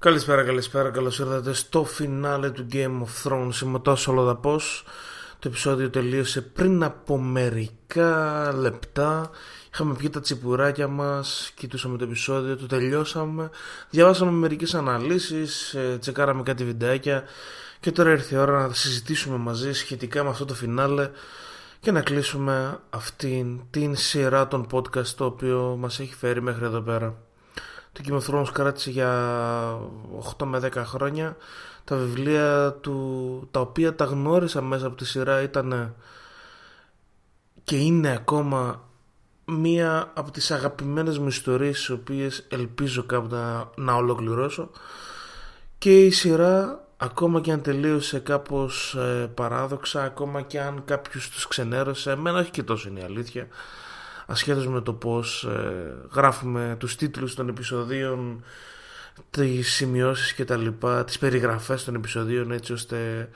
Καλησπέρα, καλησπέρα, καλώς ήρθατε στο φινάλε του Game of Thrones. Είμαι τόσο Ολοδαπός. Το επεισόδιο τελείωσε πριν από μερικά λεπτά. Είχαμε πιει τα τσιπουράκια μας, κοιτούσαμε το επεισόδιο, το τελειώσαμε. Διαβάσαμε μερικές αναλύσεις, ε, τσεκάραμε κάτι βιντεάκια. Και τώρα ήρθε η ώρα να συζητήσουμε μαζί σχετικά με αυτό το φινάλε και να κλείσουμε αυτήν την σειρά των podcast το οποίο μας έχει φέρει μέχρι εδώ πέρα. Το Game of Thrones κράτησε για 8 με 10 χρόνια. Τα βιβλία του, τα οποία τα γνώρισα μέσα από τη σειρά ήταν και είναι ακόμα μία από τις αγαπημένες μου ιστορίες τις οποίες ελπίζω κάπου να, να ολοκληρώσω και η σειρά ακόμα και αν τελείωσε κάπως ε, παράδοξα ακόμα και αν κάποιους τους ξενέρωσε εμένα όχι και τόσο είναι η αλήθεια ασχέτως με το πως ε, γράφουμε τους τίτλους των επεισοδίων τις σημειώσεις και τα λοιπά τις περιγραφές των επεισοδίων έτσι ώστε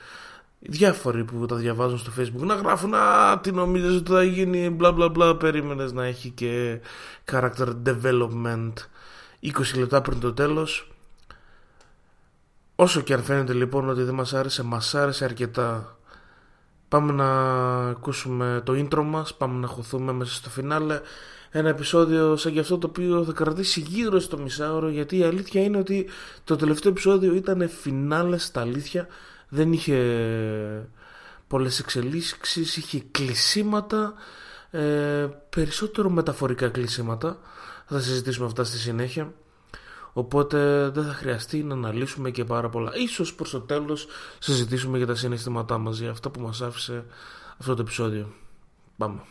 οι διάφοροι που τα διαβάζουν στο facebook να γράφουν «Α, τι νομίζεις ότι θα γίνει, μπλα μπλα μπλα» περίμενες να έχει και character development 20 λεπτά πριν το τέλος Όσο και αν φαίνεται λοιπόν ότι δεν μας άρεσε, μας άρεσε αρκετά Πάμε να ακούσουμε το intro μας, πάμε να χωθούμε μέσα στο φινάλε. Ένα επεισόδιο σαν και αυτό το οποίο θα κρατήσει γύρω στο μισάωρο γιατί η αλήθεια είναι ότι το τελευταίο επεισόδιο ήταν φινάλε στα αλήθεια. Δεν είχε πολλές εξελίξεις, είχε κλεισίματα ε, περισσότερο μεταφορικά κλεισίματα. Θα συζητήσουμε αυτά στη συνέχεια Οπότε δεν θα χρειαστεί να αναλύσουμε και πάρα πολλά. Ίσως προς το τέλος συζητήσουμε για τα συναισθήματά μας, για αυτά που μας άφησε αυτό το επεισόδιο. Πάμε.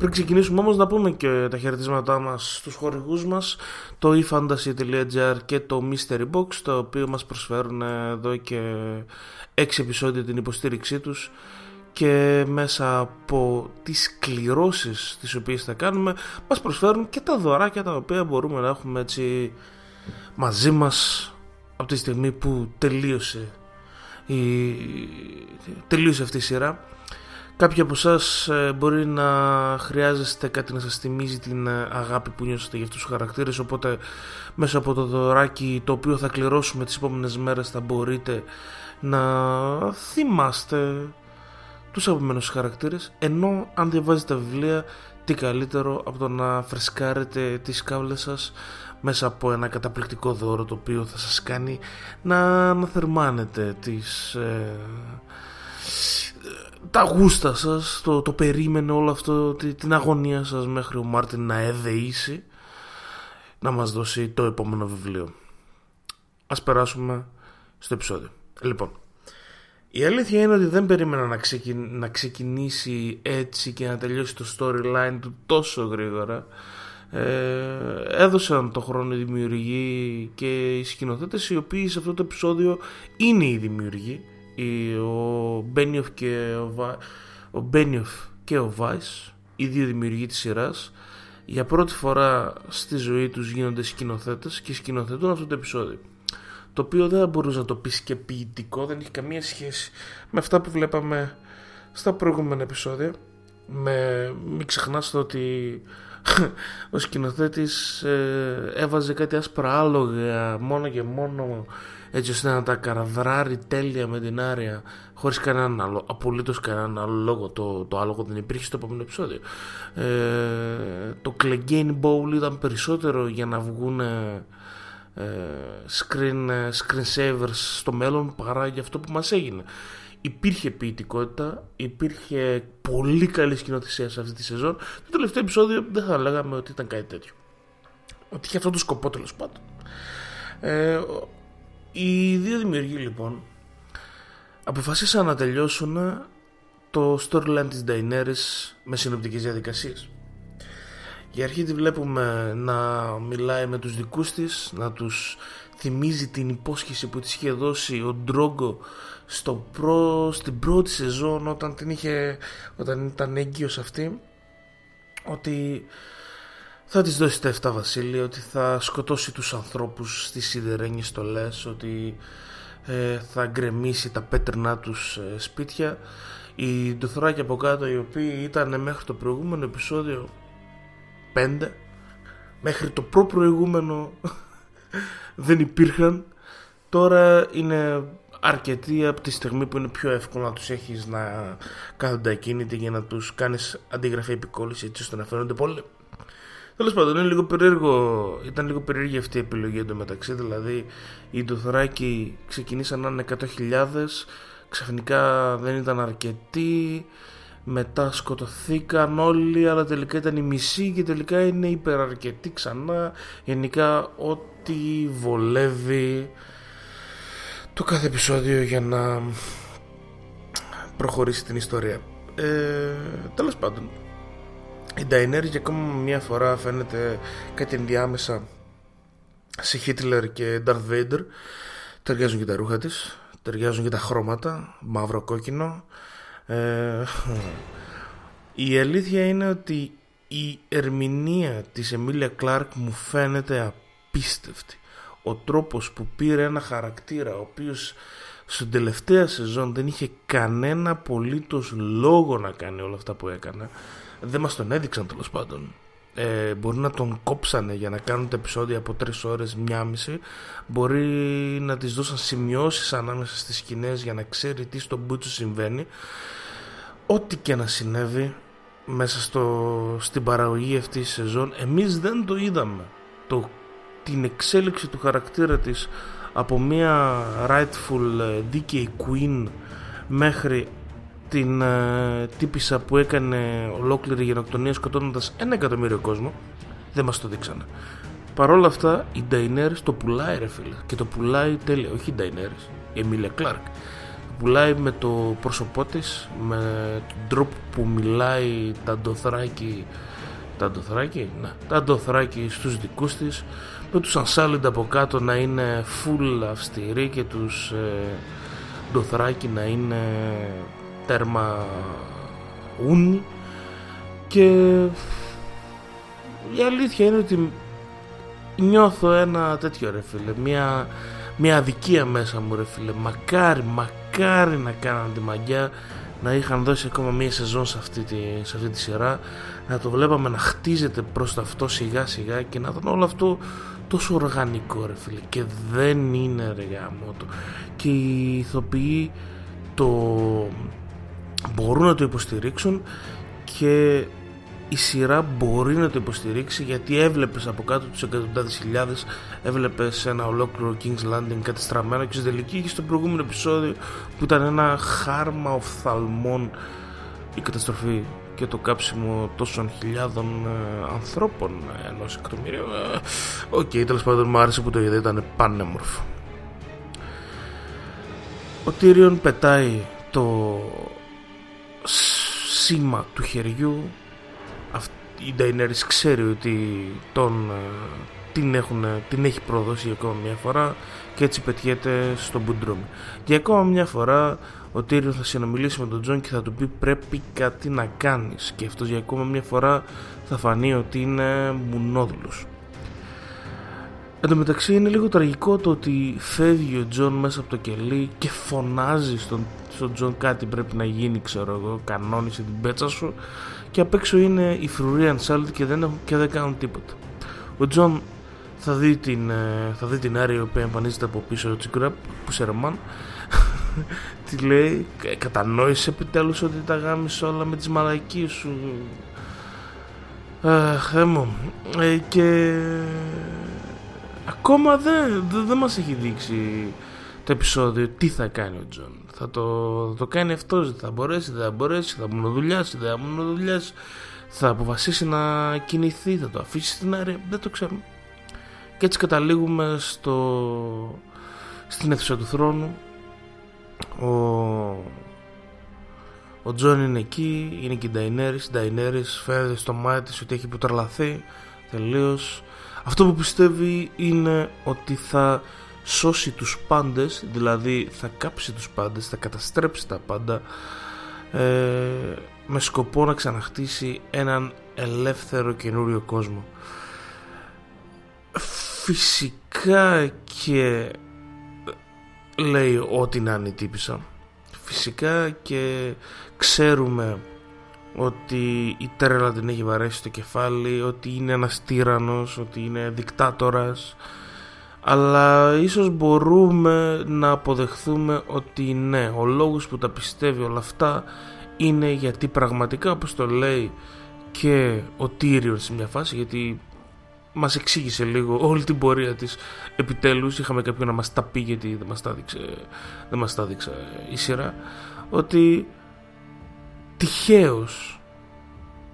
Πριν ξεκινήσουμε όμως να πούμε και τα χαιρετίσματά μας στους χορηγούς μας το eFantasy.gr και το Mystery Box το οποίο μας προσφέρουν εδώ και 6 επεισόδια την υποστήριξή τους. Και μέσα από τις κληρώσεις τις οποίες θα κάνουμε μας προσφέρουν και τα δωράκια τα οποία μπορούμε να έχουμε έτσι μαζί μας από τη στιγμή που τελείωσε η... τελείωσε αυτή η σειρά Κάποιοι από εσάς ε, μπορεί να χρειάζεστε κάτι να σας θυμίζει την ε, αγάπη που νιώσετε για αυτούς τους χαρακτήρες οπότε μέσα από το δωράκι το οποίο θα κληρώσουμε τις επόμενες μέρες θα μπορείτε να θυμάστε τους αγαπημένους χαρακτήρες ενώ αν διαβάζετε βιβλία τι καλύτερο από το να φρεσκάρετε τις κάβλες σας μέσα από ένα καταπληκτικό δώρο το οποίο θα σας κάνει να, να θερμάνετε τις... Ε, τα γούστα σας, το, το περίμενε όλο αυτό, την αγωνία σας μέχρι ο Μάρτιν να εδεήσει να μας δώσει το επόμενο βιβλίο. Ας περάσουμε στο επεισόδιο. Λοιπόν, η αλήθεια είναι ότι δεν περίμενα να, να ξεκινήσει έτσι και να τελειώσει το storyline του τόσο γρήγορα. Ε, έδωσαν το χρόνο οι δημιουργοί και οι σκηνοθέτες οι οποίοι σε αυτό το επεισόδιο είναι οι δημιουργοί ο Μπένιοφ και ο, ο, Μπένιοφ και ο Βάις οι δύο δημιουργοί της σειράς για πρώτη φορά στη ζωή τους γίνονται σκηνοθέτες και σκηνοθετούν αυτό το επεισόδιο. Το οποίο δεν μπορούσε να το πεις και ποιητικό δεν έχει καμία σχέση με αυτά που βλέπαμε στα προηγούμενα επεισόδια. Με, μην ξεχνάς το ότι ο σκηνοθέτης ε, έβαζε κάτι άσπρα άλογα μόνο και μόνο έτσι ώστε να τα καραδράρει τέλεια με την άρια χωρίς κανέναν άλλο, απολύτως κανέναν άλλο λόγο. Το, το άλογο δεν υπήρχε στο επόμενο επεισόδιο. Ε, το Clegane Bowl ήταν περισσότερο για να βγουν ε, screen, screen savers στο μέλλον παρά για αυτό που μας έγινε υπήρχε ποιητικότητα, υπήρχε πολύ καλή σκηνοθεσία σε αυτή τη σεζόν. Το τελευταίο επεισόδιο δεν θα λέγαμε ότι ήταν κάτι τέτοιο. Ότι είχε αυτό το σκοπό τέλος πάντων. Ε, οι δύο δημιουργοί λοιπόν αποφασίσαν να τελειώσουν το storyline της Daenerys με συνοπτικές διαδικασίες. Για αρχή τη βλέπουμε να μιλάει με τους δικούς της, να τους θυμίζει την υπόσχεση που της είχε δώσει ο Ντρόγκο στο προ, στην πρώτη σεζόν όταν, την είχε, όταν ήταν έγκυος αυτή ότι θα της δώσει τα 7 βασίλεια, ότι θα σκοτώσει τους ανθρώπους στις σιδερένιες στολές, ότι ε, θα γκρεμίσει τα πέτρινά τους ε, σπίτια. Οι ντοθράκοι από κάτω, οι οποίοι ήταν μέχρι το προηγούμενο επεισόδιο 5, μέχρι το προ-προηγούμενο δεν υπήρχαν. Τώρα είναι αρκετοί από τη στιγμή που είναι πιο εύκολο να τους έχεις να κάθονται ακίνητοι για να τους κάνεις αντιγραφή επικόλληση έτσι ώστε να φαίνονται πολύ. Τέλος πάντων, είναι λίγο περίεργο, ήταν λίγο περίεργη αυτή η επιλογή εντωμεταξύ. Δηλαδή, οι ντοθράκοι ξεκινήσαν να είναι 100.000, ξαφνικά δεν ήταν αρκετοί, μετά σκοτωθήκαν όλοι, αλλά τελικά ήταν η μισή και τελικά είναι υπεραρκετοί ξανά. Γενικά, ό,τι βολεύει το κάθε επεισόδιο για να προχωρήσει την ιστορία. Ε, τέλος πάντων, η Daenerys για ακόμα μια φορά φαίνεται κάτι ενδιάμεσα σε Hitler και Darth Vader. Ταιριάζουν και τα ρούχα της, ταιριάζουν και τα χρώματα, μαύρο κόκκινο. Ε, η αλήθεια είναι ότι η ερμηνεία της Εμίλια Κλάρκ μου φαίνεται απίστευτη. Ο τρόπος που πήρε ένα χαρακτήρα ο οποίος στην τελευταία σεζόν δεν είχε κανένα απολύτως λόγο να κάνει όλα αυτά που έκανε. Δεν μας τον έδειξαν τέλος πάντων. Ε, μπορεί να τον κόψανε για να κάνουν τα επεισόδια από 3 ώρες, μία μισή. Μπορεί να τις δώσαν σημειώσεις ανάμεσα στις σκηνές για να ξέρει τι στον Μπούτσο συμβαίνει. Ό,τι και να συνέβη μέσα στο, στην παραγωγή αυτής της σεζόν εμείς δεν το είδαμε το, την εξέλιξη του χαρακτήρα της από μια rightful ε, DK queen μέχρι την ε, τύπησα που έκανε ολόκληρη γενοκτονία σκοτώνοντας ένα εκατομμύριο κόσμο δεν μας το δείξανε. Παρ' όλα αυτά η Daenerys το πουλάει ρε φίλε και το πουλάει τέλεια, όχι η Daenerys, η Emilia Clark το πουλάει με το πρόσωπό της, με τον τρόπο που μιλάει τα ντοθράκι τα ντοθράκι, ναι, τα ντοθράκι στους δικούς της με τους Unsullied από κάτω να είναι full αυστηροί και τους ε, ντοθράκι να είναι τέρμα ούνι. Και η αλήθεια είναι ότι νιώθω ένα τέτοιο ρε φίλε. Μια, μια αδικία μέσα μου ρε φίλε. Μακάρι μακάρι να κάναν τη μαγιά να είχαν δώσει ακόμα μία σεζόν σε αυτή, τη, σε αυτή τη σειρά. Να το βλέπαμε να χτίζεται προς το αυτό σιγά σιγά και να ήταν όλο αυτό τόσο οργανικό ρε φίλε και δεν είναι ρε γάμο και οι ηθοποιοί το μπορούν να το υποστηρίξουν και η σειρά μπορεί να το υποστηρίξει γιατί έβλεπες από κάτω τους εκατοντάδες χιλιάδες έβλεπες ένα ολόκληρο King's Landing κατεστραμμένο και στην τελική και στο προηγούμενο επεισόδιο που ήταν ένα χάρμα οφθαλμών η καταστροφή και το κάψιμο τόσων χιλιάδων ε, ανθρώπων ενός εκατομμυρίου. Ε, OK, okay, τέλος πάντων μου άρεσε που το είδα, ήταν πανέμορφο. Ο Τύριον πετάει το σήμα του χεριού η Daenerys ξέρει ότι τον, ε, την, έχουν, την έχει προδώσει ακόμα μια φορά και έτσι πετιέται στο μπουντρούμι και ακόμα μια φορά ο Τύριον θα συνομιλήσει με τον Τζον και θα του πει πρέπει κάτι να κάνεις και αυτός για ακόμα μια φορά θα φανεί ότι είναι μουνόδουλος. Εν τω μεταξύ είναι λίγο τραγικό το ότι φεύγει ο Τζον μέσα από το κελί και φωνάζει στον, στον Τζον κάτι πρέπει να γίνει ξέρω εγώ, κανόνισε την πέτσα σου και απ' έξω είναι η φρουρή Unsalted και δεν, και δεν κάνουν τίποτα. Ο Τζον θα δει την, ε, θα δει την Άρη η οποία εμφανίζεται από πίσω του Γκραπ που σε ρεμάν τη λέει κατανόησε επιτέλους ότι τα γάμισε όλα με τις μαλακίες σου Αχ, ε, και ακόμα δεν, δεν, δεν μας έχει δείξει το επεισόδιο τι θα κάνει ο Τζον. Θα το, το κάνει αυτός, θα μπορέσει, δεν θα μπορέσει, θα μουνοδουλιάσει, δεν θα μουνοδουλιάσει, θα αποφασίσει να κινηθεί, θα το αφήσει στην Άρυα, δεν το ξέρουμε. Και έτσι καταλήγουμε στο, στην αίθουσα του θρόνου. Ο, ο Τζον είναι εκεί, είναι και η Νταϊνέρης. Η Νταϊνέρης φαίνεται στο μάτι της ότι έχει αποτρελαθεί τελείως αυτό που πιστεύει είναι ότι θα σώσει τους πάντες, δηλαδή θα κάψει τους πάντες, θα καταστρέψει τα πάντα ε, με σκοπό να ξαναχτίσει έναν ελεύθερο καινούριο κόσμο. φυσικά και λέει ό,τι να είναι η τύπησα. Φυσικά και ξέρουμε ότι η τρέλα την έχει βαρέσει στο κεφάλι ότι είναι ένας τύρανος ότι είναι δικτάτορας. Αλλά ίσως μπορούμε να αποδεχθούμε ότι ναι ο λόγος που τα πιστεύει όλα αυτά είναι γιατί πραγματικά όπως το λέει και ο Τύριον σε μια φάση γιατί μας εξήγησε λίγο όλη την πορεία της. Επιτέλους είχαμε κάποιον να μας τα πει γιατί δεν μας τα δείξε, δεν μας τα δείξε η σειρά ότι τυχαίως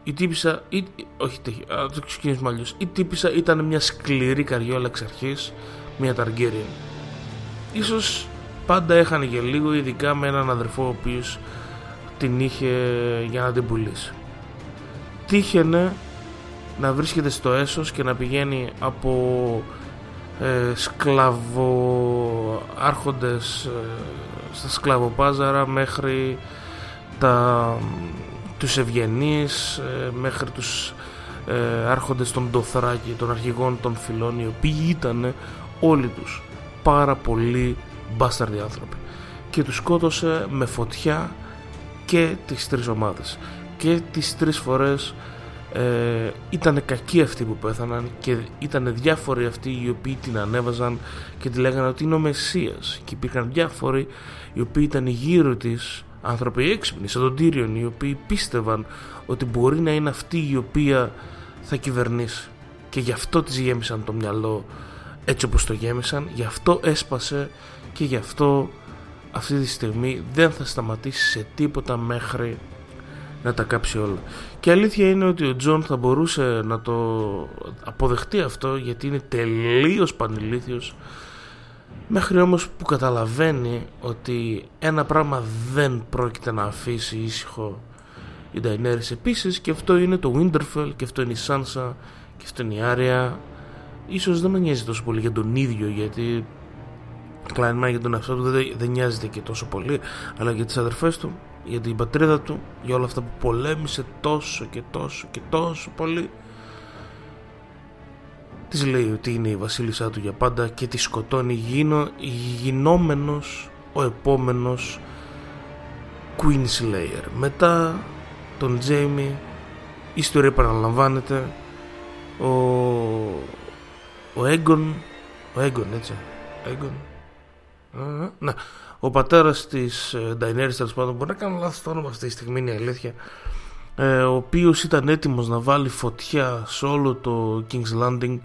η τύπησα ή, όχι τυχαία, το ξεκινήσουμε αλλιώς. Η τύπησα ήταν μια σκληρή καριόλα εξ αρχής μια Ταργκέριεν ίσως πάντα έχανε και λίγο ειδικά με έναν αδερφό ο οποίος την είχε για να την πουλήσει. Τύχαινε να βρίσκεται στο έσος και να πηγαίνει από ε, σκλαβοάρχοντες ε, στα σκλαβοπάζαρα μέχρι τα, τους ευγενείς ε, μέχρι τους ε, άρχοντες των Ντοθράκη των αρχηγών των φυλών οι οποίοι ήταν όλοι τους πάρα πολύ μπάσταρδοι άνθρωποι. Και τους σκότωσε με φωτιά και τις τρεις ομάδες. Και τις τρεις φορές ε, ήταν κακοί αυτοί που πέθαναν και ήταν διάφοροι αυτοί οι οποίοι την ανέβαζαν και τη λέγανε ότι είναι ο Μεσσίας. Και υπήρχαν διάφοροι οι οποίοι ήταν γύρω της άνθρωποι έξυπνοι σαν τον Τύριον οι οποίοι πίστευαν ότι μπορεί να είναι αυτή η οποία θα κυβερνήσει. Και γι' αυτό της γέμισαν το μυαλό έτσι όπως το γέμισαν γι' αυτό έσπασε και γι' αυτό αυτή τη στιγμή δεν θα σταματήσει σε τίποτα μέχρι να τα κάψει όλα. Και αλήθεια είναι ότι ο Τζον θα μπορούσε να το αποδεχτεί αυτό γιατί είναι τελείως πανηλήθιος. Μέχρι όμως που καταλαβαίνει ότι ένα πράγμα δεν πρόκειται να αφήσει ήσυχο η Daenerys επίσης και αυτό είναι το Winterfell και αυτό είναι η Sansa και αυτό είναι η Άρια ίσως δεν με νοιάζει τόσο πολύ για τον ίδιο γιατί κλάινμα για τον εαυτό του δεν, δεν νοιάζεται και τόσο πολύ αλλά για τις αδερφές του για την πατρίδα του για όλα αυτά που πολέμησε τόσο και τόσο και τόσο πολύ. Της λέει ότι είναι η βασίλισσά του για πάντα και τη σκοτώνει γίνο, γινόμενος ο επόμενος Queen Slayer μετά τον Jamie η ιστορία επαναλαμβάνεται. Ο ο Egon ο Egon έτσι. Egon ναι ο πατέρας της Νταϊνέρης, τέλος πάντων, μπορεί να κάνω λάθος το όνομα αυτή τη στιγμή, είναι η αλήθεια. Ε, ο οποίος ήταν έτοιμος να βάλει φωτιά σε όλο το King's Landing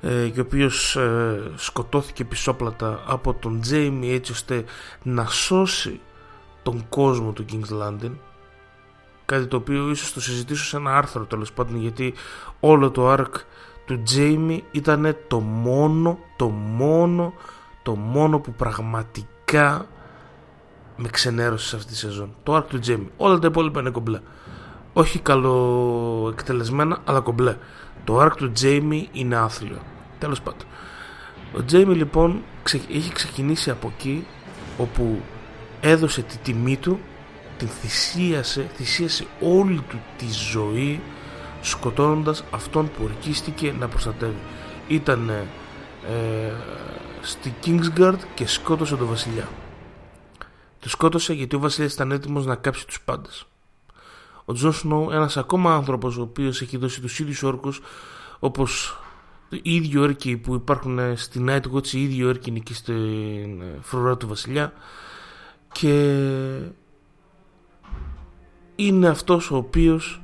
ε, και ο οποίος ε, σκοτώθηκε πισόπλατα από τον Τζέιμι έτσι ώστε να σώσει τον κόσμο του King's Landing κάτι το οποίο ίσως το συζητήσω σε ένα άρθρο τέλος πάντων γιατί όλο το arc του Τζέιμι ήταν το μόνο το μόνο το μόνο που πραγματικά πραγματικά με ξενέρωσε σε αυτή τη σεζόν. Το arc του Τζέμι. Όλα τα υπόλοιπα είναι κομπλέ. Όχι καλό εκτελεσμένα, αλλά κομπλέ. Το arc του Τζέιμι είναι άθλιο. Τέλος πάντων. Ο Τζέιμι λοιπόν έχει ξεκινήσει από εκεί όπου έδωσε τη τιμή του, την θυσίασε, θυσίασε όλη του τη ζωή σκοτώνοντας αυτόν που ορκίστηκε να προστατεύει. Ήταν ε, στη Kingsguard και σκότωσε τον βασιλιά. Το σκότωσε γιατί ο βασιλιάς ήταν έτοιμος να κάψει τους πάντες. Ο Τζον Σνόου, ένας ακόμα άνθρωπος ο οποίος έχει δώσει τους ίδιους όρκους όπως οι ίδιοι όρκοι που υπάρχουν στη Nightwatch, οι ίδιοι όρκοι είναι εκεί στην φρουρά του βασιλιά και είναι αυτός ο οποίος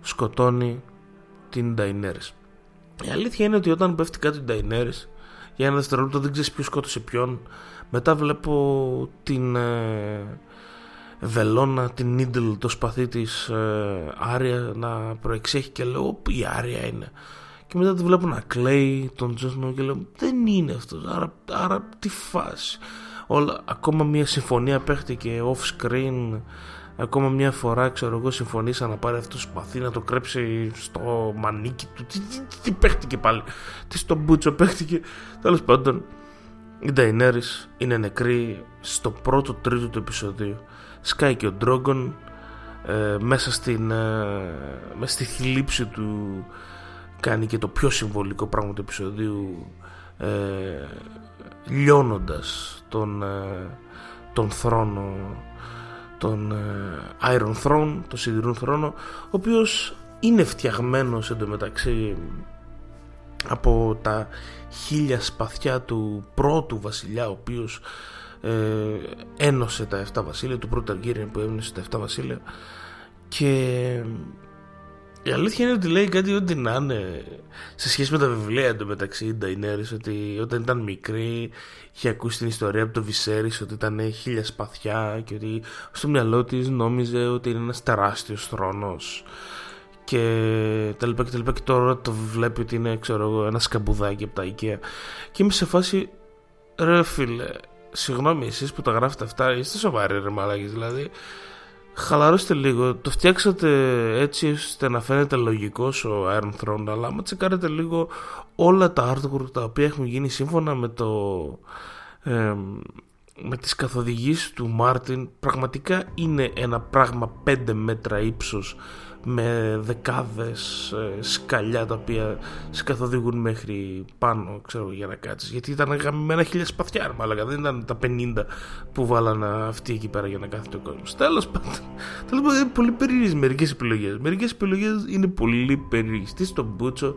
σκοτώνει την Daenerys. Η αλήθεια είναι ότι όταν πέφτει κάτω την Daenerys για ένα δευτερόλεπτο δεν ξέρεις ποιος σκότωσε ποιον. Μετά βλέπω την ε, βελόνα, την Νίντλ, το σπαθί της ε, Άρια να προεξέχει και λέω η Άρια είναι. Και μετά τη βλέπω να κλαίει τον Τζον και λέω δεν είναι αυτός. Άρα, άρα τι φάση. Όλα, ακόμα μια συμφωνία παίχτηκε off screen Ακόμα μια φορά, ξέρω εγώ, συμφώνησα να πάρει αυτό το σπαθί να το κρύψει στο μανίκι του. Τι, τι, τι παίχτηκε πάλι. Τι στο πούτσο παίχτηκε. Τέλος πάντων, η Νταϊνέρη είναι νεκρή στο πρώτο τρίτο του επεισοδίου. Σκάει και ο Ντρόγκον ε, μέσα, στην, ε, μέσα στη θλίψη του κάνει και το πιο συμβολικό πράγμα του επεισοδίου ε, λιώνοντας τον, ε, τον θρόνο τον ε, Iron Throne, τον σιδηρούν θρόνο ο οποίος είναι φτιαγμένος εντωμεταξύ από τα χίλια σπαθιά του πρώτου βασιλιά ο οποίος ε, ένωσε τα 7 βασίλεια του πρώτου Αργύριαν που ένωσε τα 7 βασίλεια. Και η αλήθεια είναι ότι λέει κάτι ό,τι να είναι σε σχέση με τα βιβλία εντωμεταξύ η Νταϊνέρης ότι όταν ήταν μικρή είχε ακούσει την ιστορία από το Βυσέρης ότι ήταν χίλια σπαθιά και ότι στο μυαλό της νόμιζε ότι είναι ένας τεράστιος θρόνος και τα λοιπά και τα λοιπά. Και τώρα το βλέπει ότι είναι ξέρω εγώ ένα σκαμπουδάκι από τα IKEA. Και είμαι σε φάση ρε φίλε συγγνώμη εσείς που τα γράφετε αυτά είστε σοβαροί ρε μαλάκες δηλαδή χαλαρώστε λίγο. Το φτιάξατε έτσι ώστε να φαίνεται λογικός ο Iron Throne αλλά άμα τσεκάρετε λίγο όλα τα artwork τα οποία έχουν γίνει σύμφωνα με το ε, με τις καθοδηγήσεις του Μάρτιν πραγματικά είναι ένα πράγμα 5 μέτρα ύψος με δεκάδες ε, σκαλιά τα οποία σε καθοδηγούν μέχρι πάνω ξέρω για να κάτσεις. Γιατί ήταν γαμμένα χίλια σπαθιά αλλά δεν ήταν τα 50 που βάλανε αυτοί εκεί πέρα για να κάθεται ο κόσμος. Τέλος πάντων, τέλος πάντων είναι πολύ περίεργες μερικές επιλογές. Μερικές επιλογές είναι πολύ περίεργες. Τι στον Μπούτσο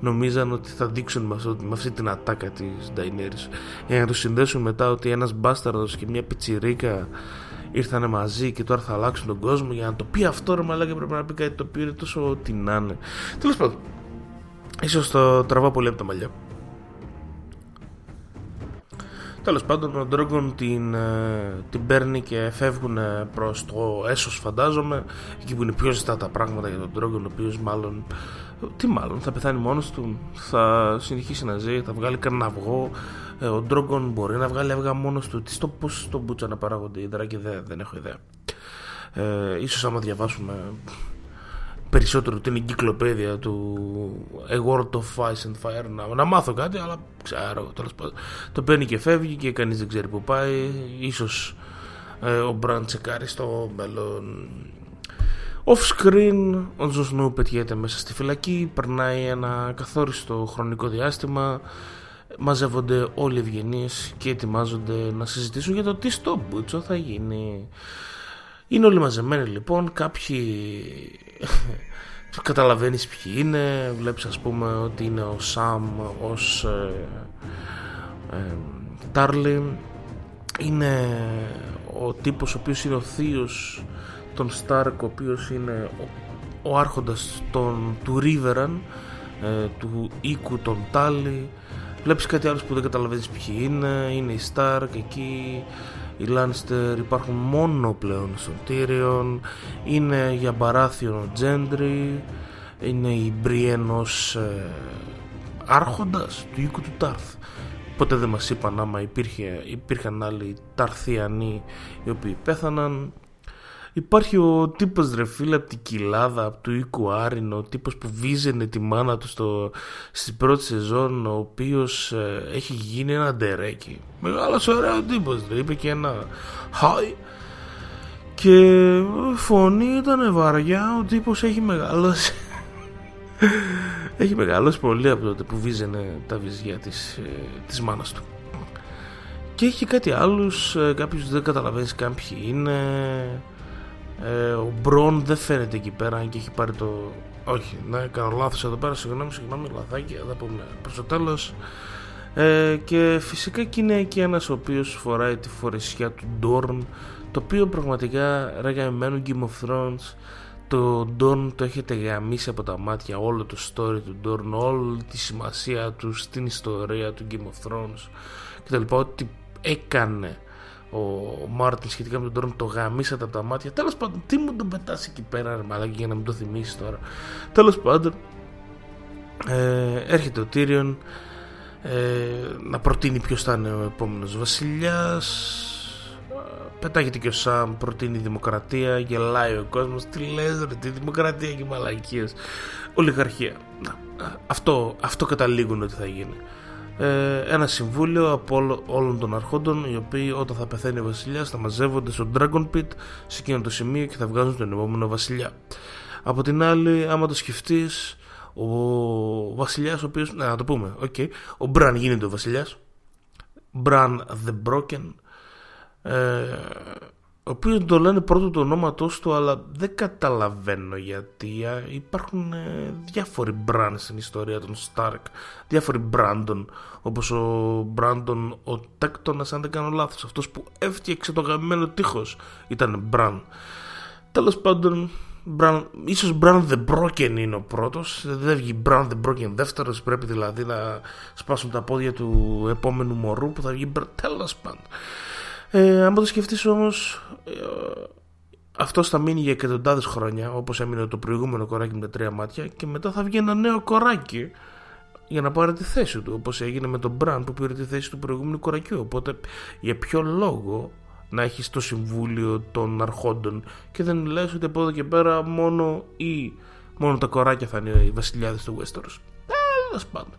νομίζαν ότι θα δείξουν με, αυτό, με αυτή την ατάκα της Νταϊνέρης για να το συνδέσουν μετά ότι ένας μπάσταρδος και μια πιτσιρίκα ήρθανε μαζί και τώρα θα αλλάξουν τον κόσμο για να το πει αυτό ρε μαλάκα πρέπει να πει κάτι το οποίο είναι τόσο ό,τι να είναι τέλος πάντων ίσως το τραβά πολύ από τα μαλλιά Τέλος πάντων, ο Ντρόγκον την, ε, την παίρνει και φεύγουν προς το έσω, φαντάζομαι. Εκεί που είναι πιο ζεστά τα πράγματα για τον Ντρόγκον, ο οποίος μάλλον. Τι μάλλον, θα πεθάνει μόνος του, θα συνεχίσει να ζει, θα βγάλει κανένα αυγό, ε, ο Ντρόγκον μπορεί να βγάλει αυγά μόνος του. Τι στο πώς στο μπούτσα να παράγονται οι δράκοι, δεν, δεν έχω ιδέα. Ε, ίσως άμα διαβάσουμε περισσότερο την εγκυκλοπαίδεια του A World of Ice and Fire να, να μάθω κάτι αλλά ξέρω τέλος πάντων το παίρνει και φεύγει και κανείς δεν ξέρει που πάει ίσως ε, ο Μπραντ τσεκάρει στο μέλλον Off screen ο Τζοσνού πετιέται μέσα στη φυλακή περνάει ένα καθόριστο χρονικό διάστημα μαζεύονται όλοι οι ευγενείς και ετοιμάζονται να συζητήσουν για το τι στο Μπούτσο θα γίνει. Είναι όλοι μαζεμένοι λοιπόν, κάποιοι καταλαβαίνεις ποιοι είναι, βλέπεις ας πούμε ότι είναι ο Σαμ ως ε, ε, Τάρλι, είναι ο τύπος ο οποίος είναι ο θείος των Στάρκ, ο οποίος είναι ο, ο άρχοντας των, του Ρίβεραν, ε, του οίκου των Τάλι, Βλέπεις κάτι άλλο που δεν καταλαβαίνεις ποιοι είναι, είναι οι Stark εκεί, οι Lannister υπάρχουν μόνο πλέον στον Tyrion, είναι για παράθυρο ο Gendry, είναι η Brienne ως ε, άρχοντας του οίκου του Τάρθ. Ποτέ δεν μας είπαν άμα υπήρχε, υπήρχαν άλλοι Ταρθιανοί οι οποίοι πέθαναν. Υπάρχει ο τύπος ρε φίλε από την κοιλάδα, από του οίκου Άρινο, ο τύπος που βίζαινε τη μάνα του στο, στην πρώτη σεζόν, ο οποίος ε, έχει γίνει ένα ντερέκι. Μεγάλος ωραίος τύπος, ρε, είπε και ένα «Hi». Και φωνή ήταν βαριά, ο τύπος έχει μεγαλώσει. έχει μεγαλώσει πολύ από τότε που βίζαινε τα βυζιά της, ε, της μάνας του. Και έχει κάτι άλλους, ε, κάποιους δεν καταλαβαίνεις κάποιοι είναι ε, ο Μπρον δεν φαίνεται εκεί πέρα αν και έχει πάρει το... Όχι, να κάνω λάθος εδώ πέρα, συγγνώμη, συγγνώμη, λαθάκι, θα πούμε προς το τέλος. Ε, και φυσικά και είναι εκεί ένας ο οποίος φοράει τη φορεσιά του Ντόρν το οποίο πραγματικά ρε γαμμένο Game of Thrones το Ντόρν το έχετε γαμίσει από τα μάτια όλο το story του Ντόρν όλη τη σημασία του στην ιστορία του Game of Thrones και τα λοιπά ό,τι έκανε ο Μάρτιν σχετικά με τον τρόπο το γαμίσατε από τα μάτια. Τέλος πάντων, τι μου τον πετάς εκεί πέρα, ρε μαλάκι, για να μην το θυμίσεις τώρα. Τέλος πάντων, ε, έρχεται ο Τύριον ε, να προτείνει ποιος θα είναι ο επόμενος βασιλιάς. Πετάγεται και ο Σαμ, προτείνει δημοκρατία, γελάει ο κόσμος. Τι λες, ρε, τη δημοκρατία και μαλακίες. Ολιγαρχία. αυτό, αυτό καταλήγουν ότι θα γίνει ε, ένα συμβούλιο από όλων των αρχόντων οι οποίοι όταν θα πεθαίνει ο βασιλιάς θα μαζεύονται στο Dragon Pit σε εκείνο το σημείο και θα βγάζουν τον επόμενο βασιλιά. Από την άλλη, άμα το σκεφτείς, ο βασιλιάς ο οποίος, να το πούμε, okay, ο Μπραν γίνεται ο βασιλιάς, Μπραν the Broken, ε, ο οποίος το λένε πρώτο το ονόματός του αλλά δεν καταλαβαίνω γιατί υπάρχουν ε, διάφοροι Μπραν στην ιστορία των Σταρκ διάφοροι Μπράντον όπως ο Μπράντον ο Τέκτονας αν δεν κάνω λάθος. Αυτός που έφτιαξε το γαμμένο τείχος ήταν Μπραν τέλος πάντων Brown, ίσως Brown the Broken είναι ο πρώτος. Δεν βγει Brown the Broken δεύτερος. Πρέπει δηλαδή να σπάσουν τα πόδια του επόμενου μωρού που θα βγει τέλος πάντων ε, αν το σκεφτείς όμως ε, αυτό θα μείνει για εκατοντάδες χρόνια όπως έμεινε το προηγούμενο κοράκι με τα τρία μάτια και μετά θα βγει ένα νέο κοράκι για να πάρει τη θέση του όπως έγινε με τον Μπραν που πήρε τη θέση του προηγούμενου κορακιού. Οπότε για ποιο λόγο να έχεις το συμβούλιο των αρχόντων και δεν λες ότι από εδώ και πέρα μόνο ή μόνο τα κοράκια θα είναι οι βασιλιάδες του Westeros. Τέλος πάντων.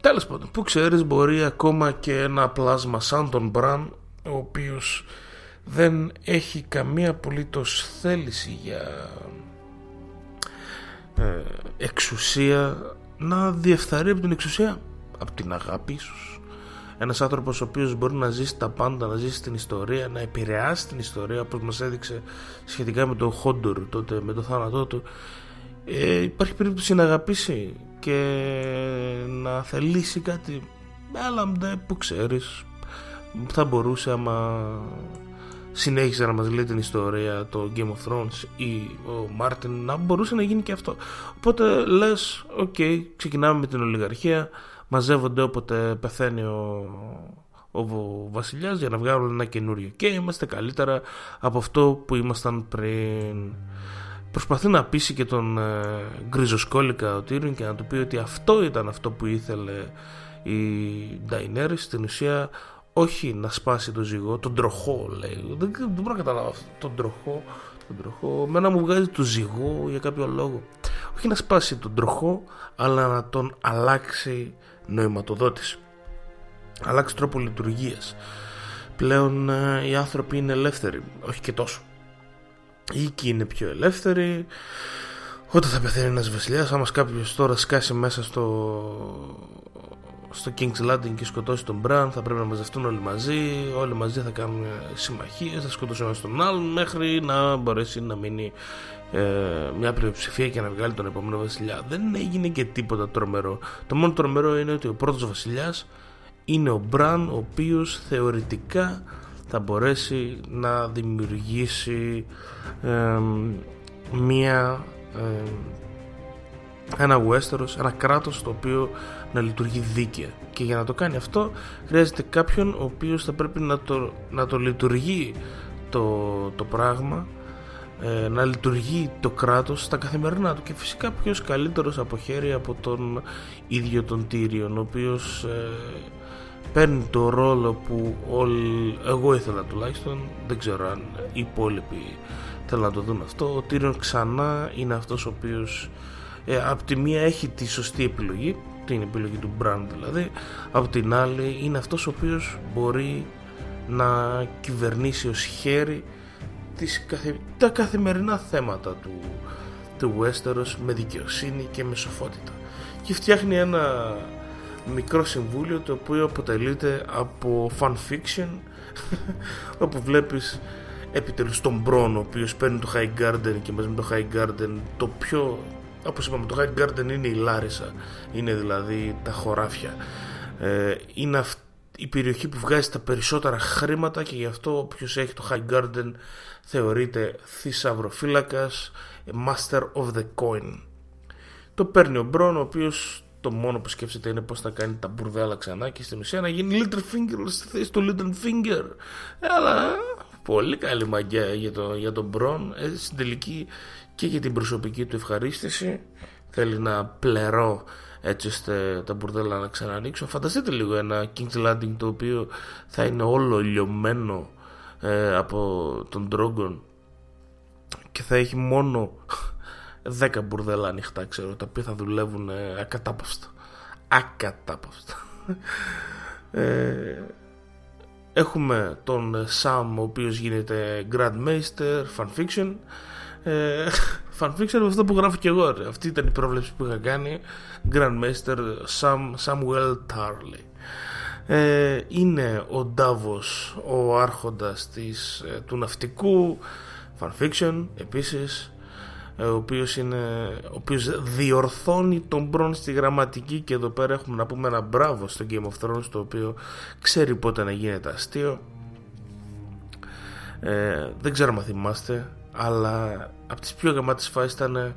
Τέλος πάντων που ξέρεις μπορεί ακόμα και ένα πλάσμα σαν τον Μπραν ο οποίος δεν έχει καμία απολύτως θέληση για ε, εξουσία να διεφθαρεί από την εξουσία από την αγάπη ίσως. Ένας άνθρωπος ο οποίος μπορεί να ζήσει τα πάντα να ζήσει την ιστορία να επηρεάσει την ιστορία όπως μας έδειξε σχετικά με τον Χόντορ τότε με το θάνατό του ε, υπάρχει περίπτωση να αγαπήσει και να θελήσει κάτι. Έλα που ξέρεις θα μπορούσε άμα συνέχισε να μας λέει την ιστορία το Game of Thrones ή ο Μάρτιν να μπορούσε να γίνει και αυτό. Οπότε λες okay, ξεκινάμε με την ολιγαρχία μαζεύονται όποτε πεθαίνει ο, ο βασιλιάς για να βγάλουν ένα καινούριο και είμαστε καλύτερα από αυτό που ήμασταν πριν προσπαθεί να πείσει και τον ε, Γκριζοσκούληκα ο Τύριον και να του πει ότι αυτό ήταν αυτό που ήθελε η Νταϊνέρη στην ουσία όχι να σπάσει το ζυγό, τον τροχό λέει. Δεν, δεν μπορώ να καταλάβω αυτό. Τον τροχό, τον τροχό. Μένα μου βγάζει το ζυγό για κάποιο λόγο. Όχι να σπάσει τον τροχό, αλλά να τον αλλάξει νοηματοδότηση. Αλλάξει τρόπο λειτουργίας. Πλέον ε, οι άνθρωποι είναι ελεύθεροι, όχι και τόσο. Οι οίκοι είναι πιο ελεύθεροι. Όταν θα πεθαίνει ένας βασιλιάς, άμα κάποιος τώρα σκάσει μέσα στο στο King's Landing και σκοτώσει τον Μπραν θα πρέπει να μαζευτούν όλοι μαζί όλοι μαζί θα κάνουν συμμαχίες θα σκοτώσουν ένα τον άλλον μέχρι να μπορέσει να μείνει ε, μια πλειοψηφία και να βγάλει τον επόμενο βασιλιά. Δεν έγινε και τίποτα τρομερό. Το μόνο τρομερό είναι ότι ο πρώτος βασιλιάς είναι ο Μπραν ο οποίος θεωρητικά θα μπορέσει να δημιουργήσει ε, μια ε, ένα Westeros, ένα κράτος το οποίο να λειτουργεί δίκαια. Και για να το κάνει αυτό χρειάζεται κάποιον ο οποίος θα πρέπει να το, να το λειτουργεί το, το πράγμα ε, να λειτουργεί το κράτος στα καθημερινά του. Και φυσικά ποιος καλύτερος από χέρι από τον ίδιο τον Τύριον ο οποίος ε, παίρνει το ρόλο που όλοι, εγώ ήθελα τουλάχιστον. Δεν ξέρω αν οι υπόλοιποι θέλουν να το δουν αυτό. Ο Τύριον ξανά είναι αυτός ο οποίος ε, από τη μία έχει τη σωστή επιλογή την επιλογή του brand δηλαδή από την άλλη είναι αυτός ο οποίος μπορεί να κυβερνήσει ως χέρι τις τα καθημερινά θέματα του, του Westeros με δικαιοσύνη και με σοφότητα. Και φτιάχνει ένα μικρό συμβούλιο το οποίο αποτελείται από fan fiction όπου βλέπεις επιτελούς τον Μπρόν ο οποίος παίρνει το High Garden και μαζί με το High Garden το πιο όπως είπαμε το High Garden είναι η Λάρισα. Είναι δηλαδή τα χωράφια. Ε, είναι η περιοχή που βγάζει τα περισσότερα χρήματα και γι' αυτό όποιος έχει το High Garden θεωρείται θησαυροφύλακας Master of the Coin. Το παίρνει ο Μπρόν ο οποίος το μόνο που σκέφτεται είναι πως θα κάνει τα μπουρδέλα ξανά και στην ουσία να γίνει Finger στη θέση του Finger. Αλλά πολύ καλή μαγιά για, το, για τον Μπρόν. Ε, στην τελική και για την προσωπική του ευχαρίστηση. Θέλει να πλερώ έτσι ώστε τα μπουρδέλα να ξανανοίξουν φανταστείτε λίγο ένα King's Landing το οποίο θα είναι όλο λιωμένο ε, από τον Drogon και θα έχει μόνο 10 μπουρδέλα ανοιχτά ξέρω τα οποία θα δουλεύουν ε, ακατάπαυστα. Ακατάπαυστα. Ε, έχουμε τον Sam ο οποίος γίνεται Grandmaster fanfiction ε, fanfiction με αυτό που γράφω και εγώ. Ρε. Αυτή ήταν η πρόβλεψη που είχα κάνει. Grandmaster Sam, Samuel Tarley. Ε, είναι ο Ντάβος ο άρχοντας της, ε, του ναυτικού fanfiction επίσης ε, ο οποίος, είναι, ο οποίος διορθώνει τον Μπρον στη γραμματική και εδώ πέρα έχουμε να πούμε ένα μπράβο στο Game of Thrones το οποίο ξέρει πότε να γίνεται αστείο ε, δεν ξέρω αν θυμάστε αλλά από τις πιο γαμάτες φάσεις ήταν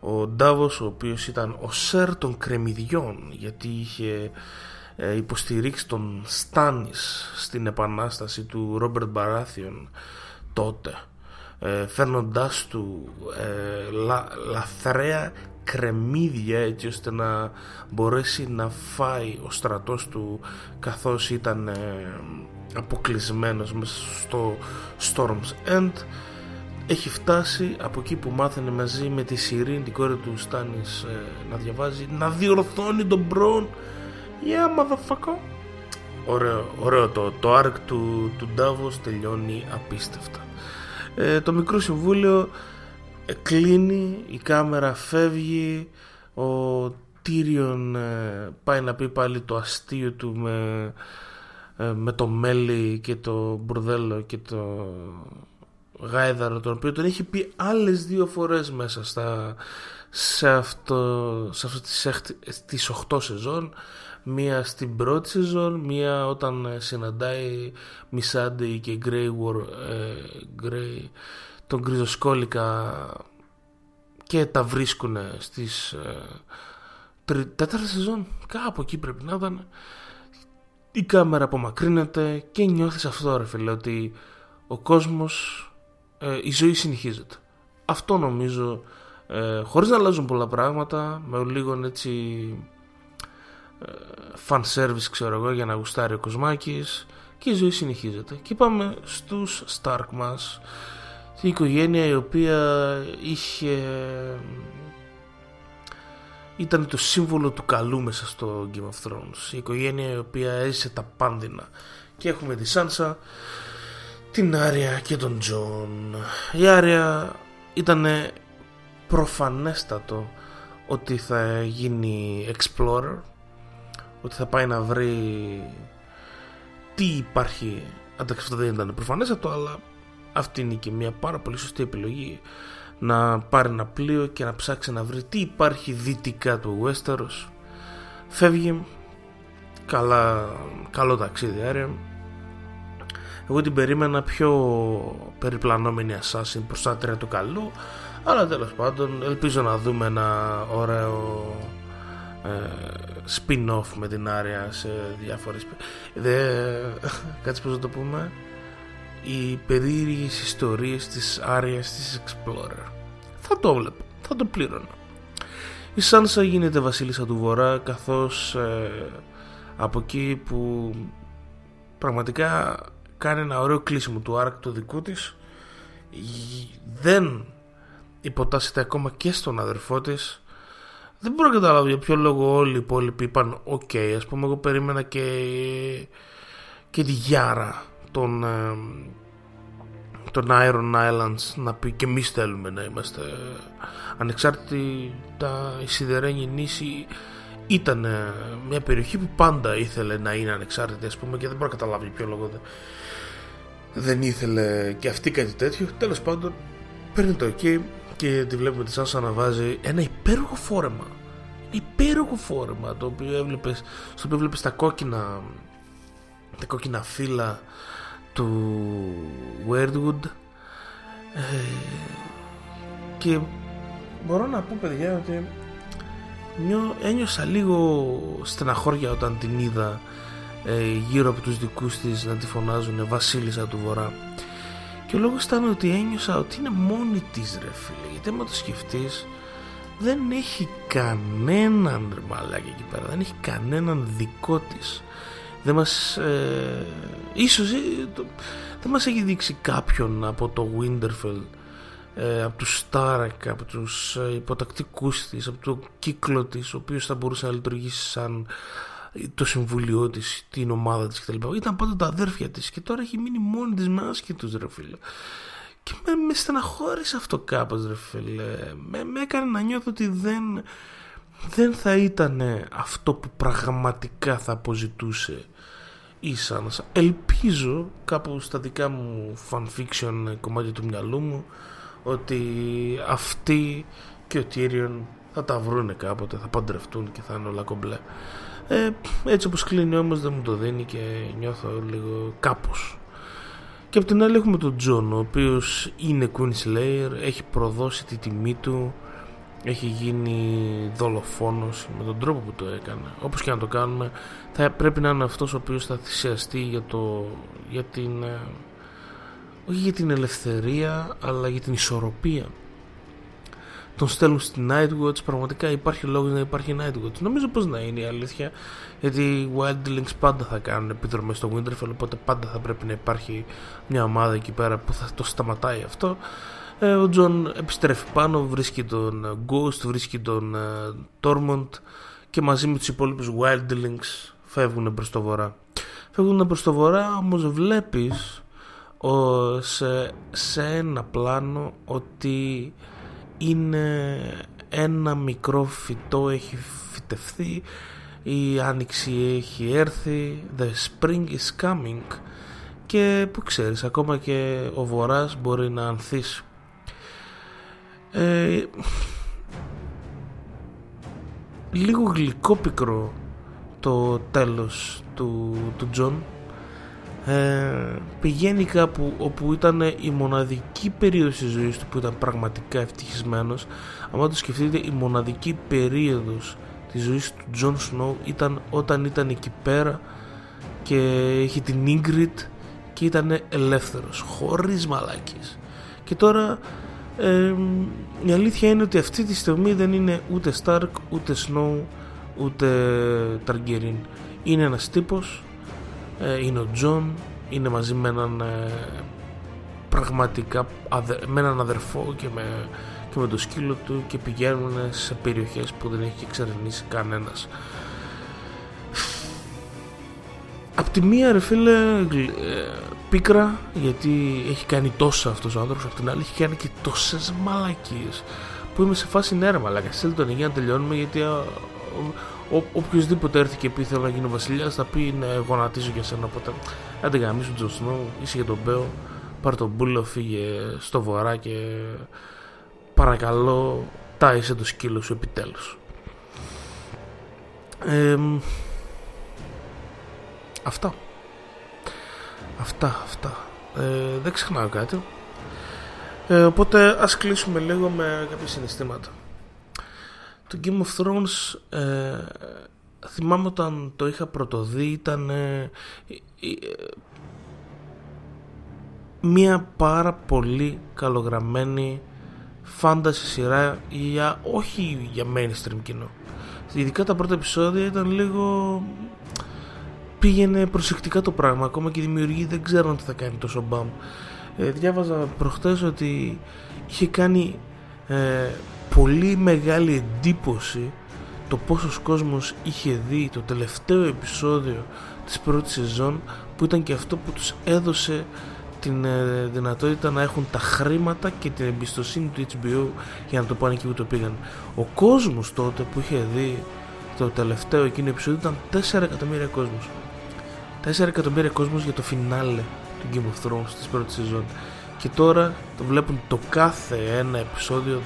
ο Ντάβος ο οποίος ήταν ο σερ των κρεμιδιών γιατί είχε ε, υποστηρίξει τον Στάνης στην επανάσταση του Ρόμπερτ Μπαράθιον τότε ε, φέρνοντάς του ε, λα, λαθρέα κρεμμύδια έτσι ώστε να μπορέσει να φάει ο στρατός του καθώς ήταν ε, αποκλεισμένος μέσα στο Storm's End έχει φτάσει από εκεί που μάθαινε μαζί με τη Σιρήν την κόρη του Στάνης ε, να διαβάζει να διορθώνει τον Μπρον yeah motherfucker. Ωραίο, ωραίο το, το arc του, του Davos τελειώνει απίστευτα. Ε, το μικρό συμβούλιο ε, κλείνει, η κάμερα φεύγει, ο Τύριον ε, πάει να πει πάλι το αστείο του με, με το μέλι και το μπουρδέλο και το γάιδαρο τον οποίο τον έχει πει άλλες δύο φορές μέσα στα, σε αυτό, σε αυτό τις, τις 8 σεζόν μία στην πρώτη σεζόν, μία όταν ε, συναντάει Μισάντι και Grey War, ε, τον Γκριζοσκόλικα και τα βρίσκουν στις ε, τέταρτη σεζόν, κάπου εκεί πρέπει να ήταν. Η κάμερα απομακρύνεται και νιώθεις αυτό ρε φίλε ότι ο κόσμος, ε, η ζωή συνεχίζεται. Αυτό νομίζω, ε, χωρίς να αλλάζουν πολλά πράγματα, με λίγο έτσι fan service ξέρω εγώ για να γουστάρει ο Κοσμάκης και η ζωή συνεχίζεται. Και πάμε στους Stark μας. Η οικογένεια η οποία είχε ήταν το σύμβολο του καλού μέσα στο Game of Thrones. Η οικογένεια η οποία έζησε τα πάνδεινα. Και έχουμε τη Σάνσα την Άρια και τον Τζον. Η Άρια ήταν προφανέστατο ότι θα γίνει explorer ότι θα πάει να βρει τι υπάρχει. Εντάξει αυτό δεν ήταν προφανέστατο αλλά αυτή είναι και μια πάρα πολύ σωστή επιλογή. Να πάρει ένα πλοίο και να ψάξει να βρει τι υπάρχει δυτικά του Westeros. Φεύγει. Καλά, καλό ταξίδι άρε εγώ την περίμενα πιο περιπλανόμενη assassin προστάτρια του καλού αλλά τέλος πάντων ελπίζω να δούμε ένα ωραίο ε, spin-off με την Άρια σε διάφορες Δε, κάτσε πως να το πούμε οι περίεργες ιστορίες της Άριας της Explorer. Θα το βλέπω, θα το πλήρωνα η Σάνσα γίνεται βασίλισσα του Βορρά καθώς ε, από εκεί που πραγματικά κάνει ένα ωραίο κλείσιμο του άρκ του δικού της. Δεν υποτάσσεται ακόμα και στον αδερφό της. Δεν μπορώ να καταλάβω για ποιο λόγο όλοι οι υπόλοιποι είπαν okay, ας πούμε εγώ περίμενα και και τη Γιάρα των ε, των Iron Islands να πει και εμείς θέλουμε να είμαστε ανεξάρτητοι τα η Σιδερένια Νησιά ήταν μια περιοχή που πάντα ήθελε να είναι ανεξάρτητη ας πούμε και δεν μπορώ να καταλάβω για ποιο λόγο δεν, δεν ήθελε και αυτή κάτι τέτοιο. Τέλος πάντων παίρνει το εκεί και τη βλέπουμε τη Σάνσα να βάζει ένα υπέροχο φόρεμα. Υπέροχο φόρεμα το οποίο έβλεπες, στο οποίο βλέπεις τα κόκκινα τα κόκκινα φύλλα του Weirdwood ε, και μπορώ να πω παιδιά ότι νιώ, ένιωσα λίγο στεναχώρια όταν την είδα ε, γύρω από τους δικούς της να τη φωνάζουν βασίλισσα του βορρά. Και ο λόγος ήταν ότι ένιωσα ότι είναι μόνη της ρε φίλε. Γιατί άμα το σκεφτείς δεν έχει κανέναν ρε μαλάκι εκεί πέρα. Δεν έχει κανέναν δικό της. Δεν μας ε, ίσως ε, δεν μας έχει δείξει κάποιον από το Winterfell ε, από τους Stark από τους ε, υποτακτικούς της από το κύκλο της ο οποίος θα μπορούσε να λειτουργήσει σαν το συμβουλίο της, την ομάδα της κτλ. Ήταν πάντα τα αδέρφια της και τώρα έχει μείνει μόνη της με άσχετους ρε φίλε. και με, με στεναχώρησε αυτό κάπως ρε φίλε με, με έκανε να νιώθω ότι δεν δεν θα ήταν αυτό που πραγματικά θα αποζητούσε η Σάνσα. Ελπίζω κάπου στα δικά μου fanfiction κομμάτια του μυαλού μου ότι αυτοί και ο Τύριον θα τα βρούνε κάποτε, θα παντρευτούν και θα είναι όλα κομπλέ. Ε, έτσι όπως κλείνει όμως δεν μου το δίνει και νιώθω λίγο κάπως. Και από την άλλη έχουμε τον Τζον ο οποίος είναι Queen Slayer, έχει προδώσει τη τιμή του έχει γίνει δολοφόνος με τον τρόπο που το έκανε όπως και να το κάνουμε θα πρέπει να είναι αυτός ο οποίος θα θυσιαστεί για, το, για την ε, όχι για την ελευθερία αλλά για την ισορροπία τον στέλνουν στη Night's Watch πραγματικά υπάρχει λόγος να υπάρχει Night's Watch νομίζω πώς να είναι η αλήθεια γιατί οι Wildlings πάντα θα κάνουν επιδρομές στο Winterfell οπότε πάντα θα πρέπει να υπάρχει μια ομάδα εκεί πέρα που θα το σταματάει αυτό ε, ο Τζον επιστρέφει πάνω, βρίσκει τον ε, Ghost, βρίσκει τον ε, Tormund και μαζί με τους υπόλοιπους Wildlings φεύγουν προς το βορρά. Φεύγουν προς το βορρά όμως βλέπεις ο, σε, σε ένα πλάνο ότι είναι ένα μικρό φυτό έχει φυτευθεί η άνοιξη έχει έρθει the spring is coming. Και που ξέρεις ακόμα και ο βορράς μπορεί να ανθίσει. Ε, λίγο γλυκό το τέλος του, του Τζον ε, πηγαίνει κάπου όπου ήταν η μοναδική περίοδος της ζωής του που ήταν πραγματικά ευτυχισμένος άμα το σκεφτείτε η μοναδική περίοδος της ζωής του Τζον Σνόου ήταν όταν ήταν εκεί πέρα και είχε την Ygritte και ήταν ελεύθερος χωρίς μαλάκες και τώρα ε, η αλήθεια είναι ότι αυτή τη στιγμή δεν είναι ούτε Stark, ούτε Snow, ούτε Targaryen. Είναι ένας τύπος, ε, είναι ο Τζον, είναι μαζί με έναν ε, πραγματικά με έναν αδερφό και με, και με το σκύλο του και πηγαίνουν σε περιοχές που δεν έχει εξερευνήσει κανένας. Απ' τη μία ρε φίλε πίκρα γιατί έχει κάνει τόσα αυτός ο άνθρωπος απ' την άλλη έχει κάνει και τόσες μαλακίες που είμαι σε φάση ναι ρε μαλάκα στείλ' τον για να τελειώνουμε γιατί ο, οποιοδήποτε έρθει και πει θέλω να γίνω βασιλιάς θα πει ναι γονατίζω για σένα οπότε αν δεν γαμήσου Τζον Σνόου είσαι για τον πέο πάρε τον πούλο φύγε στο βορρά και παρακαλώ τάισε το σκύλο σου επιτέλους ε, αυτά Αυτά, αυτά. Ε, δεν ξεχνάω κάτι. Ε, οπότε ας κλείσουμε λίγο με κάποια συναισθήματα. Το Game of Thrones ε, θυμάμαι όταν το είχα πρωτοδεί ήταν ε, μια πάρα πολύ καλογραμμένη φάνταση σειρά για, όχι για mainstream κοινό. Ειδικά τα πρώτα επεισόδια ήταν λίγο πήγαινε προσεκτικά το πράγμα ακόμα και οι δημιουργοί δεν ξέρουν τι θα κάνει τόσο μπαμ ε, διάβαζα προχτές ότι είχε κάνει ε, πολύ μεγάλη εντύπωση το πόσος κόσμος είχε δει το τελευταίο επεισόδιο της πρώτης σεζόν που ήταν και αυτό που τους έδωσε την ε, δυνατότητα να έχουν τα χρήματα και την εμπιστοσύνη του HBO για να το πάνε εκεί που το πήγαν. Ο κόσμος τότε που είχε δει το τελευταίο εκείνο επεισόδιο ήταν 4 εκατομμύρια κόσμος. 4 εκατομμύρια κόσμος για το φινάλε του Game of Thrones της πρώτης σεζόν και τώρα το βλέπουν το κάθε ένα επεισόδιο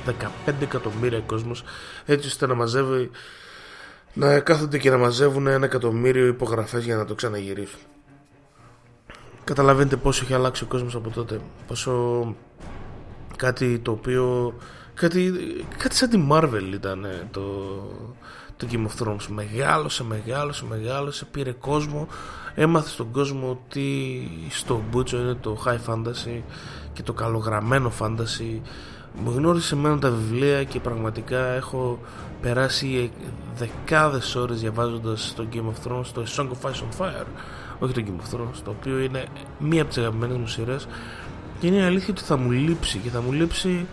15 εκατομμύρια κόσμος έτσι ώστε να μαζεύει να κάθονται και να μαζεύουν ένα εκατομμύριο υπογραφές για να το ξαναγυρίσουν. Καταλαβαίνετε πόσο έχει αλλάξει ο κόσμος από τότε πόσο κάτι το οποίο κάτι, κάτι σαν τη Marvel ήταν το, το Game of Thrones. Μεγάλωσε, μεγάλωσε, μεγάλωσε πήρε κόσμο έμαθε στον κόσμο ότι στο Μπούτσο είναι το high fantasy και το καλογραμμένο fantasy. Μου γνώρισε εμένα τα βιβλία και πραγματικά έχω περάσει δεκάδες ώρες διαβάζοντας το Game of Thrones το Song of Ice on Fire όχι το Game of Thrones το οποίο είναι μία από τις αγαπημένες μου σειρές. Και είναι αλήθεια ότι θα μου λείψει και θα μου λείψει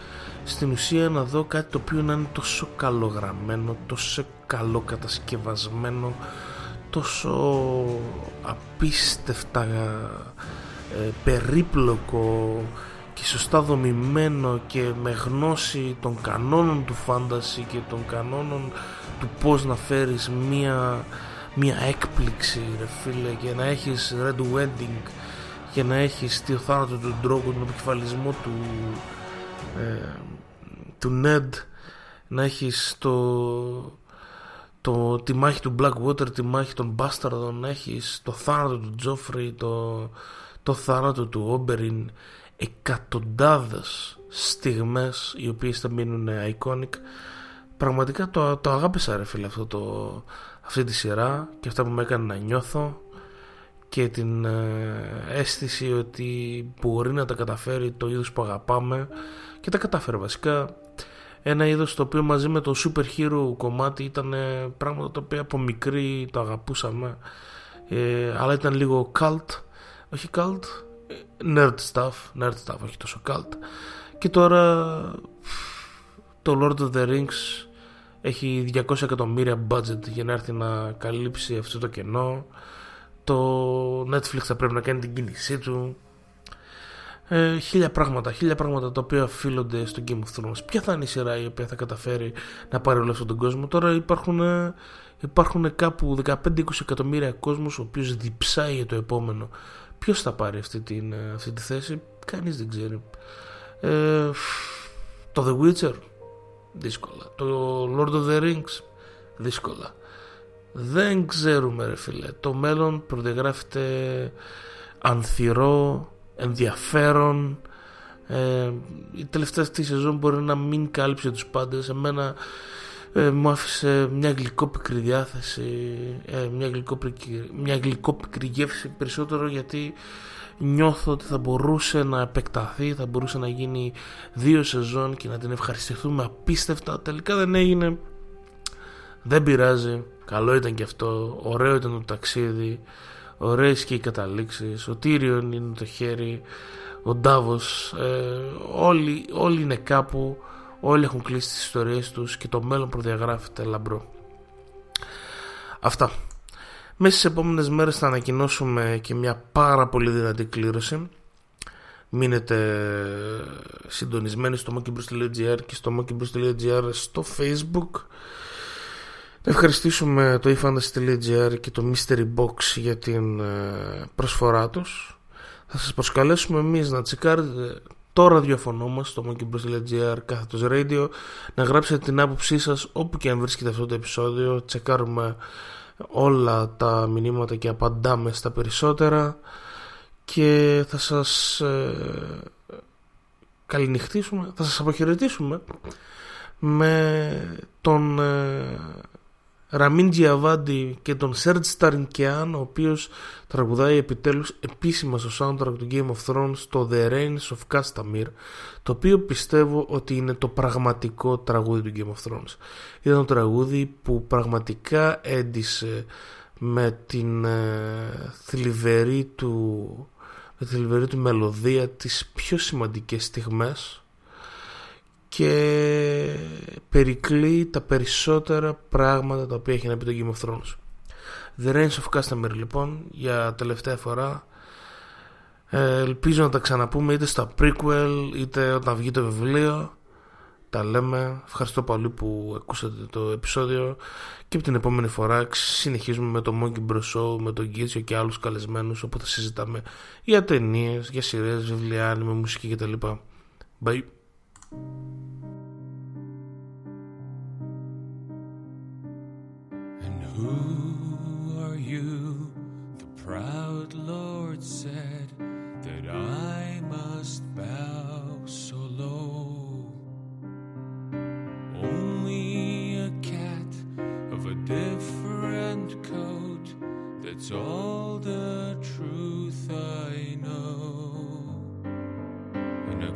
στην ουσία να δω κάτι το οποίο να είναι τόσο καλογραμμένο τόσο καλό κατασκευασμένο τόσο απίστευτα ε, περίπλοκο και σωστά δομημένο και με γνώση των κανόνων του φάνταση και των κανόνων του πώς να φέρεις μία, μία έκπληξη ρε φίλε και να έχεις Red Wedding και να έχεις τη θάνατο του Drogo τον επικεφαλισμό του ε, του Ned να έχεις το, το, τη μάχη του Blackwater τη μάχη των Bastardων να έχεις το θάνατο του Joffrey το, το θάνατο του Oberyn εκατοντάδες στιγμές οι οποίες θα μείνουν iconic. Πραγματικά το, το αγάπησα ρε φίλε αυτό το, αυτή τη σειρά και αυτά που με έκανε να νιώθω και την ε, αίσθηση ότι μπορεί να τα καταφέρει το είδος που αγαπάμε και τα κατάφερε βασικά ένα είδος το οποίο μαζί με το super hero κομμάτι ήταν πράγματα τα οποία από μικρή το αγαπούσαμε ε, αλλά ήταν λίγο cult όχι cult nerd stuff, nerd stuff, όχι τόσο cult. Και τώρα το Lord of the Rings έχει 200 εκατομμύρια budget για να έρθει να καλύψει αυτό το κενό. Το Netflix θα πρέπει να κάνει την κίνησή του. Ε, χίλια πράγματα, χίλια πράγματα τα οποία οφείλονται στο Game of Thrones. Ποια θα είναι η σειρά η οποία θα καταφέρει να πάρει όλο αυτόν τον κόσμο; Τώρα υπάρχουν, υπάρχουν κάπου 15-20 εκατομμύρια κόσμος ο οποίος διψάει για το επόμενο. Ποιος θα πάρει αυτή, την, ε, αυτή τη θέση, κανείς δεν ξέρει. Ε, το The Witcher, δύσκολα. Το Lord of the Rings, δύσκολα. Δεν ξέρουμε ρε φίλε. Το μέλλον προδιαγράφεται ανθυρό, ενδιαφέρον. Ε, η τελευταία αυτή σεζόν μπορεί να μην κάλυψε τους πάντες. Εμένα ε, μου άφησε μια γλυκόπικρη διάθεση, ε, μια, γλυκόπικρη, μια γλυκόπικρη γεύση περισσότερο γιατί νιώθω ότι θα μπορούσε να επεκταθεί, θα μπορούσε να γίνει δύο σεζόν και να την ευχαριστηθούμε απίστευτα. Τελικά δεν έγινε, δεν πειράζει, καλό ήταν και αυτό, ωραίο ήταν το ταξίδι, ωραίες και οι καταλήξεις, ο Τύριον είναι το χέρι, ο Ντάβος, ε, όλοι, όλοι είναι κάπου Όλοι έχουν κλείσει τις ιστορίες τους και το μέλλον προδιαγράφεται λαμπρό. Αυτά. Μέσα στις επόμενες μέρες θα ανακοινώσουμε και μια πάρα πολύ δυνατή κλήρωση. Μείνετε συντονισμένοι στο mockingbruce.gr και στο mockingbruce.gr στο facebook. Να ευχαριστήσουμε το eFantasy.gr και το Mystery Box για την ε, προσφορά τους. Θα σας προσκαλέσουμε εμείς να τσεκάρετε το ραδιοφωνό μας στο monkeybros.gr κάθετος radio να γράψετε την άποψή σας όπου και αν βρίσκεται αυτό το επεισόδιο τσεκάρουμε όλα τα μηνύματα και απαντάμε στα περισσότερα και θα σας ε, καληνυχτήσουμε θα σας αποχαιρετήσουμε με τον ε, Ραμίν Τζιαβάντι και τον Σέρτ Σταρνκεάν ο οποίος τραγουδάει επιτέλους επίσημα στο soundtrack του Game of Thrones το The Reigns of Castamere το οποίο πιστεύω ότι είναι το πραγματικό τραγούδι του Game of Thrones. Ήταν το τραγούδι που πραγματικά έντισε με την ε, θλιβερή του με τη θλιβερή του μελωδία τις πιο σημαντικές στιγμές και περικλεί τα περισσότερα πράγματα τα οποία έχει να πει το Game of Thrones. The Reigns of Customer λοιπόν για τελευταία φορά ε, ελπίζω να τα ξαναπούμε είτε στα prequel είτε όταν βγει το βιβλίο τα λέμε ευχαριστώ πολύ που ακούσατε το επεισόδιο και από την επόμενη φορά συνεχίζουμε με το Monkey Bros Show με τον Γκίτσιο και άλλους καλεσμένους όπου θα συζητάμε για ταινίες, για σειρές, βιβλία, με μουσική κτλ. Bye And who are you? The proud Lord said that I must bow so low. Only a cat of a different coat, that's all the truth I know. In a